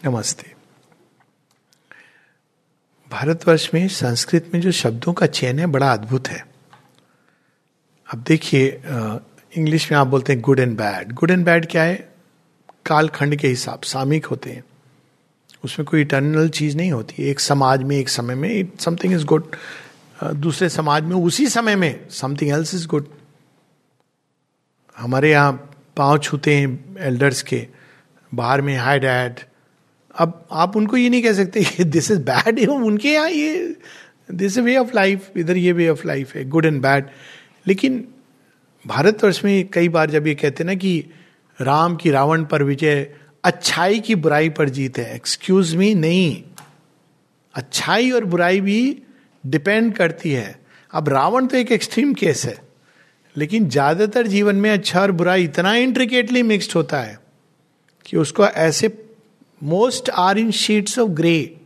नमस्ते। भारतवर्ष में संस्कृत में जो शब्दों का चयन है, बड़ा अद्भुत है। अब देखिए इंग्लिश में आप बोलते हैं good and bad good and bad क्या है? कालखंड के हिसाब सामिक होते हैं। उसमें कोई इटर्नल चीज़ नहीं होती। एक समाज में, एक समय में इट समथिंग इज़ गुड दूसरे समाज में, उसी समय में समथिंग एल्स इज़ गुड हमारे यहाँ पाँव छूते हैं एल्डर्स के। बाहर में हाई डैड अब आप उनको ये नहीं कह सकते दिस इज़ बैड उनके यहाँ ये दिस वे ऑफ़ लाइफ इधर ये वे ऑफ़ लाइफ है गुड एंड बैड लेकिन भारतवर्ष में कई बार जब ये कहते हैं ना कि राम की रावण पर विजय, अच्छाई की बुराई पर जीत है एक्सक्यूज मी नहीं। अच्छाई और बुराई भी डिपेंड करती है। अब रावण तो एक एक्सट्रीम केस है, लेकिन ज़्यादातर जीवन में अच्छा और बुरा इतना इंट्रिकेटली मिक्सड होता है कि उसको ऐसे most are in sheets of grey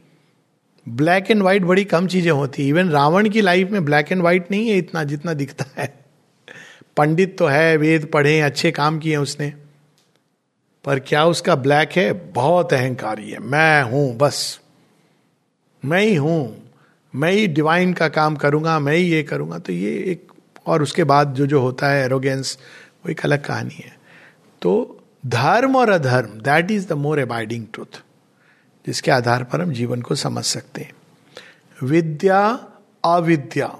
black and white बड़ी कम चीज़ें होती है। इवन रावण की लाइफ में ब्लैक एंड व्हाइट नहीं है इतना जितना दिखता है। पंडित तो है, वेद पढ़े अच्छे काम किए उसने। पर क्या उसका ब्लैक है? बहुत अहंकारी है। मैं हूँ, बस। मैं ही हूँ। मैं ही डिवाइन का काम करूँगा, मैं ही ये करूँगा। तो ये एक और उसके बाद जो जो होता है एरोगेंस वो एक अलग कहानी है। तो धर्म और अधर्म that is the more abiding truth जिसके आधार पर हम जीवन को समझ सकते हैं। विद्या, अविद्या।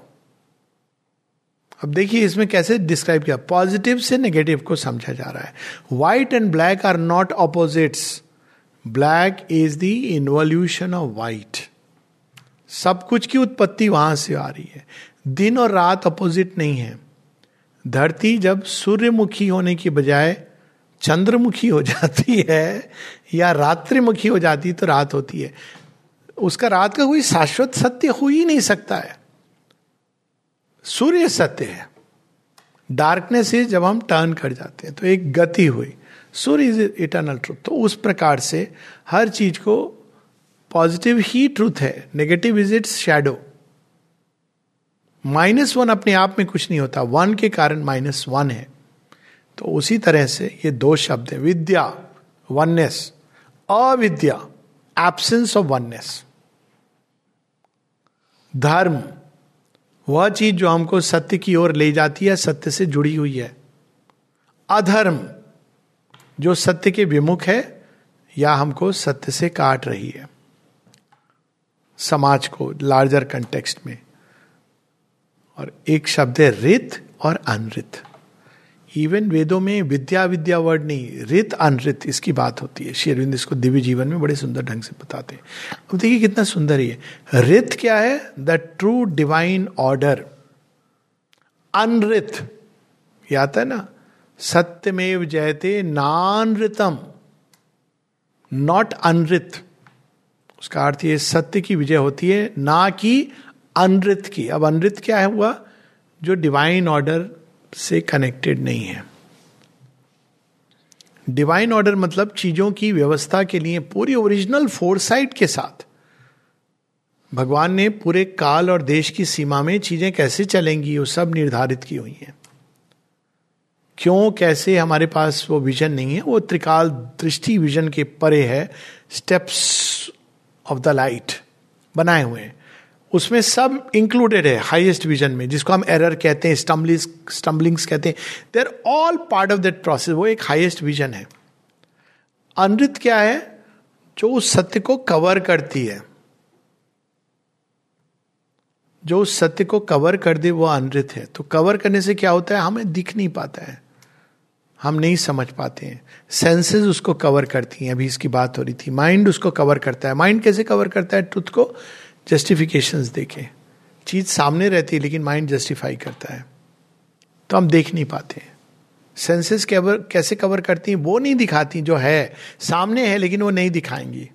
अब देखिए, इसमें कैसे डिस्क्राइब किया? पॉजिटिव से नेगेटिव को समझा जा रहा है। White and black are not opposites black is the involution of white सब कुछ की उत्पत्ति वहाँ से आ रही है। दिन और रात अपोजिट नहीं है। धरती जब सूर्यमुखी होने की बजाय चंद्रमुखी हो जाती है या रात्रिमुखी हो जाती तो रात होती है। उसका रात का कोई शाश्वत सत्य हो ही नहीं सकता है। सूर्य सत्य है। डार्कनेस से जब हम टर्न कर जाते हैं तो एक गति हुई। Surya is eternal truth. तो उस प्रकार से हर चीज़ को पॉजिटिव ही ट्रूथ है। Negative is its shadow. Minus one अपने आप में कुछ नहीं होता। वन के कारण माइनस वन है। तो उसी तरह से ये दो शब्द है, vidya oneness avidya absence of oneness धर्म, वह चीज़ जो हमको सत्य की ओर ले जाती है, सत्य से जुड़ी हुई है। अधर्म, जो सत्य के विमुख है, या हमको सत्य से काट रही है। समाज को लार्जर कंटेक्स्ट में। और एक शब्द है रित और अनृत। इवन वेदों में विद्या विद्या वर्ड नहीं रित अनृत, इसकी बात होती है। शेरविंद इसको दिव्य जीवन में बड़े सुंदर ढंग से बताते हैं। अब देखिए कितना सुंदर ये। रित क्या है? द ट्रू डिवाइन ऑर्डर अनृत। ये आता है ना? सत्यमेव जयते नानृतम। नॉट अनृत। उसका अर्थ ये सत्य की विजय होती है, ना कि अनृत की। अब अनृत क्या है हुआ? जो डिवाइन ऑर्डर से कनेक्टेड नहीं है। डिवाइन ऑर्डर मतलब चीज़ों की व्यवस्था के लिए पूरी ओरिजिनल फोरसाइट के साथ। भगवान ने पूरे काल और देश की सीमा में चीज़ें कैसे चलेंगी, वो सब निर्धारित की हुई हैं। क्यों, कैसे हमारे पास वो विजन नहीं है, वो त्रिकाल दृष्टि विजन के परे है स्टेप्स ऑफ़ द लाइट बनाए हुए हैं। उसमें सब इंक्लूडेड है हाईएस्ट विजन में, जिसको हम एरर कहते हैं स्टम्बलिंग्स स्टम्बलिंग्स कहते हैं। They are all part of that process वो एक हाईएस्ट विजन है। अनृत क्या है? जो उस सत्य को कवर करती है। जो उस सत्य को कवर कर दे, वो अनृत है। तो कवर करने से क्या होता है? हमें दिख नहीं पाता है। हम नहीं समझ पाते हैं। सेंसेस उसको कवर करती हैं। अभी इसकी बात हो रही थी। माइंड उसको कवर करता है। माइंड कैसे कवर करता है? ट्रुथ को जस्टिफिकेशन देखे। चीज़ सामने रहती है, लेकिन माइंड जस्टिफाई करता है। तो हम देख नहीं पाते सेंसेस कवर कैसे कवर करती हैं? वो नहीं दिखाती जो है। सामने है, लेकिन वो नहीं दिखाएँगी।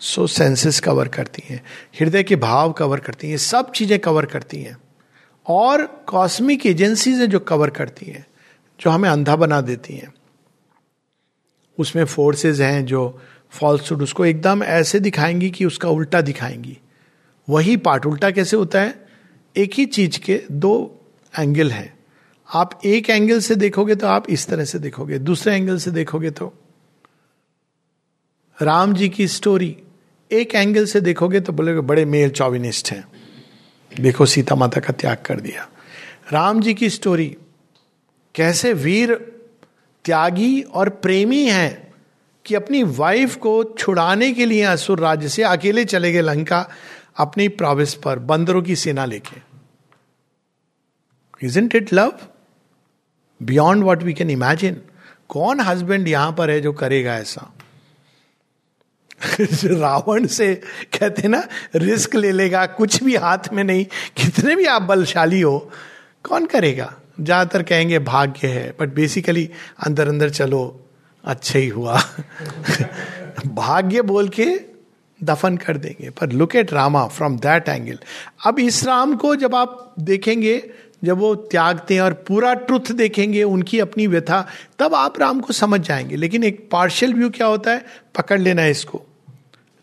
सो सेंसेस कवर करती हैं। हृदय के भाव कवर करती हैं। सब चीज़ें कवर करती हैं। और कॉस्मिक एजेंसीज हैं जो कवर करती हैं, जो हमें अंधा बना देती हैं। उसमें फोर्सेस हैं जो फॉल्सूड उसको एकदम ऐसे दिखाएँगी कि उसका उल्टा दिखाएँगी। वही पार्ट उल्टा कैसे होता है? एक ही चीज़ के दो एंगल हैं। आप एक एंगल से देखोगे तो आप इस तरह से देखोगे, दूसरे एंगल से देखोगे तो। राम जी की स्टोरी एक एंगल से देखोगे तो बोलोगे, बड़े मेल चौविनिस्ट हैं। देखो सीता माता का त्याग कर दिया। राम जी की स्टोरी कैसे वीर, त्यागी और प्रेमी हैं कि अपनी वाइफ को छुड़ाने के लिए असुर राज्य से अकेले चले गए लंका। अपनी प्रॉविस पर बंदरों की सेना लेके। Isn't it love beyond what we can imagine कौन हस्बैंड यहाँ पर है जो करेगा ऐसा? रावण से कहते ना रिस्क ले लेगा, कुछ भी हाथ में नहीं, कितने भी आप बलशाली हो, कौन करेगा? ज़्यादातर कहेंगे भाग्य है बट बेसिकली अंदर अंदर चलो अच्छा ही हुआ। भाग्य बोल के दफन कर देंगे। पर look at Rama from that angle अब इस राम को जब आप देखेंगे, जब वो त्यागते हैं और पूरा ट्रुथ देखेंगे, उनकी अपनी व्यथा, तब आप राम को समझ जाएँगे। लेकिन एक पार्शियल व्यू क्या होता है? पकड़ लेना है इसको।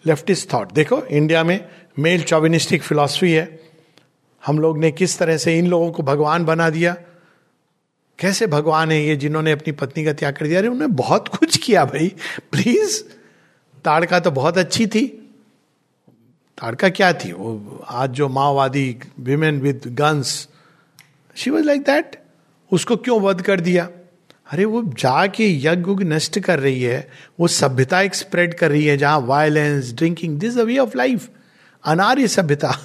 लेफ्टिस्ट थॉट देखो इंडिया में मेल चौविनिस्टिक फिलॉसफी है। हम लोग ने किस तरह से इन लोगों को भगवान बना दिया? कैसे भगवान है ये जिन्होंने अपनी पत्नी का त्याग कर दिया? अरे, उन्होंने बहुत कुछ किया भाई। प्लीज़ ताड़का तो बहुत अच्छी थी। ताड़का क्या थी? वो आज जो माओवादी women with guns she was like that उसको क्यों वध कर दिया? अरे वो जाके यज्ञ नष्ट कर रही है। वो सभ्यता एक स्प्रेड कर रही है जहाँ violence drinking this a way of life अनार्य सभ्यता।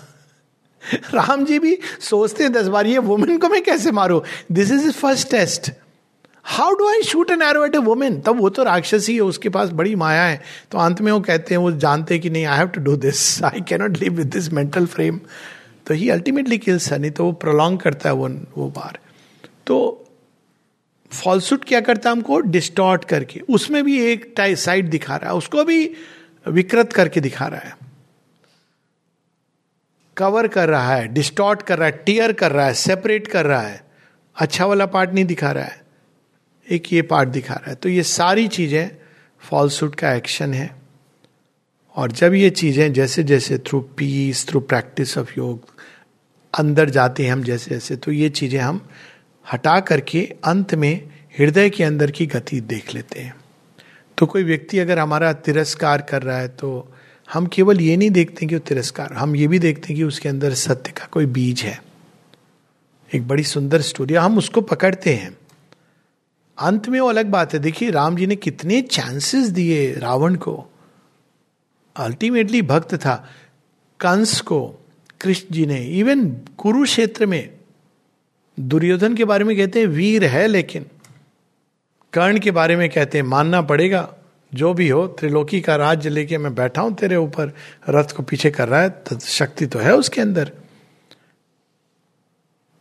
राम जी भी सोचते हैं दस बार, ये वुमेन को मैं कैसे मारू? This is first test how do I shoot an arrow at a women तब वो तो राक्षसी है, उसके पास बड़ी माया है। तो अंत में वो कहते हैं, वो जानते हैं कि नहीं I have to do this I cannot live with this mental frame तो ही अल्टीमेटली किल्स है नहीं तो वो प्रोलॉन्ग करता है वो वो बार। तो फॉल्सूट क्या करता है हमको? डिस्टॉर्ट करके। उसमें भी एक साइड दिखा रहा है। उसको भी विकृत करके दिखा रहा है। कवर कर रहा है डिस्टॉर्ट कर रहा है टीयर कर रहा है सेपरेट कर रहा है। अच्छा वाला पार्ट नहीं दिखा रहा है। एक ये पार्ट दिखा रहा है। तो ये सारी चीज़ें फॉल्सूट का एक्शन है। और जब ये चीज़ें जैसे जैसे through peace through practice of yoga, अंदर जाते हैं हम जैसे जैसे तो ये चीज़ें हम हटा करके अंत में हृदय के अंदर की गति देख लेते हैं। तो कोई व्यक्ति अगर हमारा तिरस्कार कर रहा है तो हम केवल ये नहीं देखते कि वो तिरस्कार, हम ये भी देखते हैं कि उसके अंदर सत्य का कोई बीज है। एक बड़ी सुंदर स्टोरी हम उसको पकड़ते हैं। अंत में वो अलग बात है। देखिए, राम जी ने कितने चांसेस दिए रावण को। अल्टीमेटली भक्त था। कंस को, कृष्ण जी ने इवन कुरुक्षेत्र में। दुर्योधन के बारे में कहते हैं, वीर है लेकिन। कर्ण के बारे में कहते हैं, मानना पड़ेगा। जो भी हो, त्रिलोकी का राज्य लेके मैं बैठा हूँ तेरे ऊपर। रथ को पीछे कर रहा है तो शक्ति तो है उसके अंदर।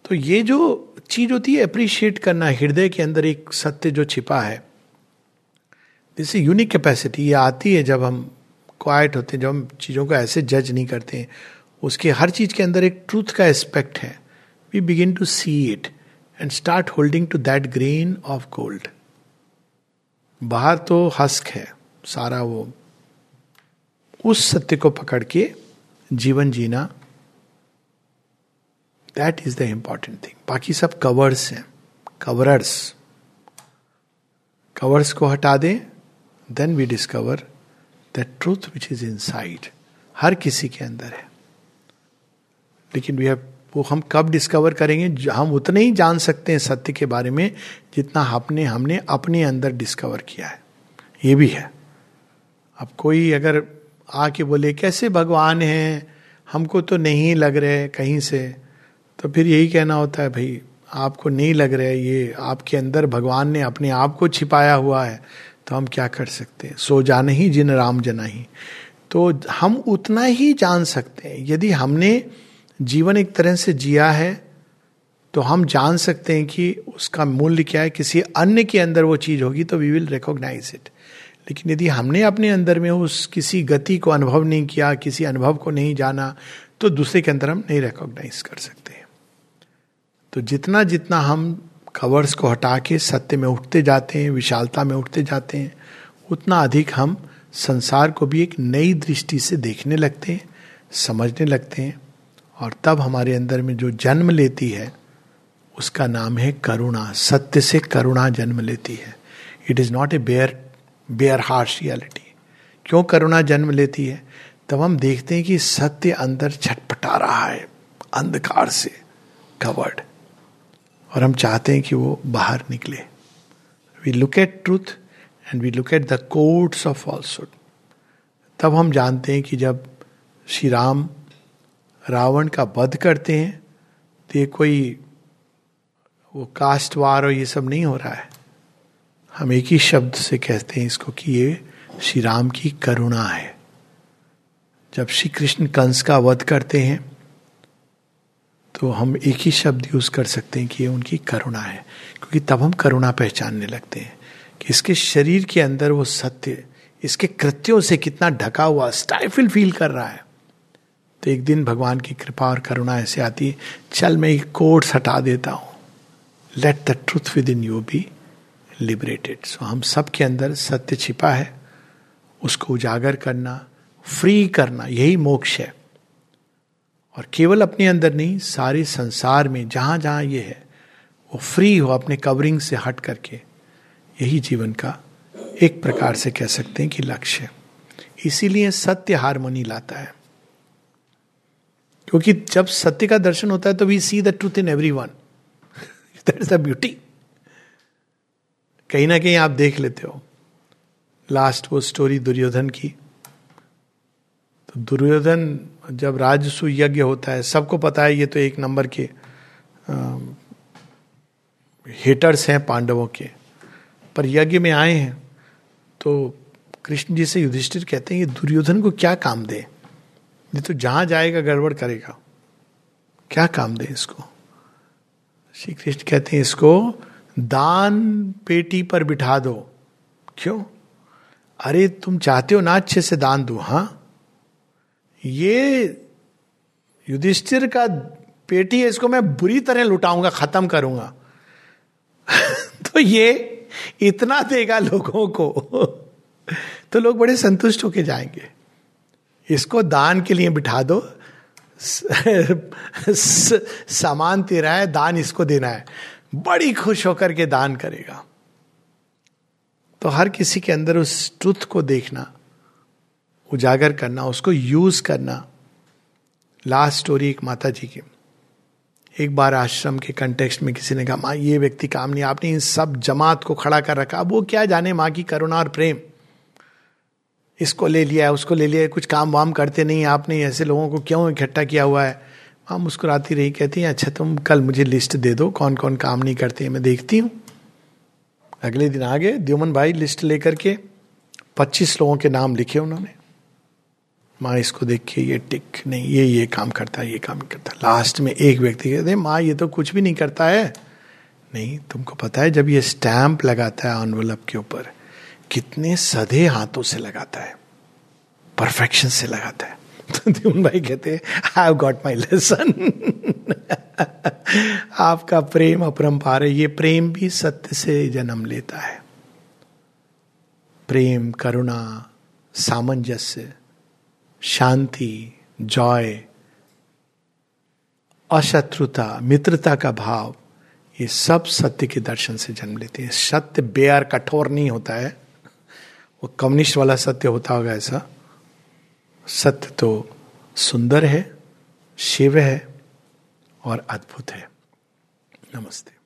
तो ये जो चीज़ होती है अप्रिशिएट करना, हृदय के अंदर एक सत्य जो छिपा है जैसे यूनिक कैपेसिटी ये आती है जब हम क्वाइट होते हैं, जब हम चीज़ों को ऐसे जज नहीं करते हैं, उसके हर चीज़ के अंदर एक ट्रूथ का एस्पेक्ट है। We begin to see it and start holding to that grain of gold बाहर तो हस्क है, सारा वो, उस सत्य को पकड़ के जीवन जीना that is the important thing बाकी सब कवर्स हैं. कवरर्स कवर्स को हटा दें then we discover the truth which is inside हर किसी के अंदर है. लेकिन वी हैव वो हम कब डिस्कवर करेंगे? हम उतने ही जान सकते हैं सत्य के बारे में जितना हमने हमने अपने अंदर डिस्कवर किया है. ये भी है. अब कोई अगर आके बोले, कैसे भगवान हैं? हमको तो नहीं लग रहे कहीं से. तो फिर यही कहना होता है, भाई, आपको नहीं लग रहा है, ये आपके अंदर भगवान ने अपने आप को छिपाया हुआ है तो हम क्या कर सकते हैं? सो जाने ही जिन राम जना ही। तो हम उतना ही जान सकते हैं। यदि हमने जीवन एक तरह से जिया है तो हम जान सकते हैं कि उसका मूल्य क्या है। किसी अन्य के अंदर वो चीज़ होगी तो वी विल रिकॉग्नाइज इट लेकिन यदि हमने अपने अंदर में उस किसी गति को अनुभव नहीं किया, किसी अनुभव को नहीं जाना तो दूसरे के अंदर हम नहीं रिकॉग्नाइज कर सकते तो जितना जितना हम कवर्स को हटा के सत्य में उठते जाते हैं, विशालता में उठते जाते हैं, उतना अधिक हम संसार को भी एक नई दृष्टि से देखने लगते हैं, समझने लगते हैं। और तब हमारे अंदर में जो जन्म लेती है, उसका नाम है करुणा, सत्य से करुणा जन्म लेती है। It is not a bare bare harsh reality क्यों करुणा जन्म लेती है? तब हम देखते हैं कि सत्य अंदर छटपटा रहा है, अंधकार से कवर्ड और हम चाहते हैं कि वो बाहर निकले। We look at truth and we look at the coats of falsehood तब हम जानते हैं कि जब श्री राम रावण का वध करते हैं तो ये कोई वो कास्ट वार और ये सब नहीं हो रहा है। हम एक ही शब्द से कहते हैं इसको कि ये श्री राम की करुणा है। जब श्री कृष्ण कंस का वध करते हैं तो हम एक ही शब्द यूज़ कर सकते हैं कि ये उनकी करुणा है, क्योंकि तब हम करुणा पहचानने लगते हैं कि इसके शरीर के अंदर वो सत्य, इसके कृत्यों से कितना ढका हुआ स्टाइफिल फील कर रहा है। तो एक दिन भगवान की कृपा और करुणा ऐसे आती है, चल मैं एक कोर्स हटा देता हूँ। Let the truth within you be liberated so हम सब के अंदर सत्य छिपा है, उसको उजागर करना फ्री करना, यही मोक्ष है। और केवल अपने अंदर नहीं, सारे संसार में, जहाँ जहाँ ये है, वो फ्री हो अपने कवरिंग से हट करके। यही जीवन का एक प्रकार से कह सकते हैं कि लक्ष्य इसीलिए सत्य हारमोनी लाता है। क्योंकि जब सत्य का दर्शन होता है तो we see the truth in everyone that is the beauty कहीं ना कहीं आप देख लेते हो। लास्ट वो स्टोरी दुर्योधन की। तो दुर्योधन जब राजसु यज्ञ होता है, सबको पता है ये तो एक नंबर के हेटर्स हैं पांडवों के। पर यज्ञ में आए हैं तो कृष्ण जी से युधिष्ठिर कहते हैं, ये दुर्योधन को क्या काम दे? ये तो जहाँ जाएगा गड़बड़ करेगा। क्या काम दे इसको? श्री कृष्ण कहते हैं, इसको दान पेटी पर बिठा दो। क्यों? अरे, तुम चाहते हो ना अच्छे से दान दो हाँ? ये युधिष्ठिर का पेटी है, इसको मैं बुरी तरह लुटाऊँगा, खत्म करूँगा। तो ये इतना देगा लोगों को। तो लोग बड़े संतुष्ट होके जाएँगे। इसको दान के लिए बिठा दो। सामान तेरा है, दान इसको देना है। बड़ी खुश होकर के दान करेगा। तो हर किसी के अंदर उस ट्रुथ को देखना। उजागर करना, उसको यूज़ करना। लास्ट स्टोरी एक माता जी की। एक बार आश्रम के कंटेक्स्ट में किसी ने कहा, माँ, ये व्यक्ति काम नहीं, आपने इन सब जमात को खड़ा कर रखा, अब वो क्या जाने माँ की करुणा और प्रेम? इसको ले लिया है उसको ले लिया, कुछ काम वाम करते नहीं, आपने ऐसे लोगों को क्यों इकट्ठा किया हुआ है? माँ मुस्कुराती रही, कहती है अच्छा तुम कल मुझे लिस्ट दे दो कौन कौन काम नहीं करते मैं देखती हूँ। अगले दिन आ गए, द्योमन भाई लिस्ट लेकर के पच्चीस लोगों के नाम लिखे उन्होंने। माँ इसको देख के ये टिक, नहीं, ये ये काम करता है, ये काम करता है। लास्ट में एक व्यक्ति कहते माँ, ये तो कुछ भी नहीं करता है। नहीं, तुमको पता है, जब ये स्टैंप लगाता है एनवलप के ऊपर, कितने सधे हाथों से लगाता है। परफेक्शन से लगाता है। तो भाई कहते हैं I have got my lesson आपका प्रेम अपरंपार है। ये प्रेम भी सत्य से जन्म लेता है। प्रेम, करुणा, सामंजस्य शांति, जॉय, अशत्रुता, मित्रता का भाव, ये सब सत्य के दर्शन से जन्म लेते हैं। सत्य बेयर कठोर नहीं होता है। वो कम्युनिस्ट वाला सत्य होता होगा ऐसा। सत्य तो सुंदर है, शिव है और अद्भुत है। नमस्ते।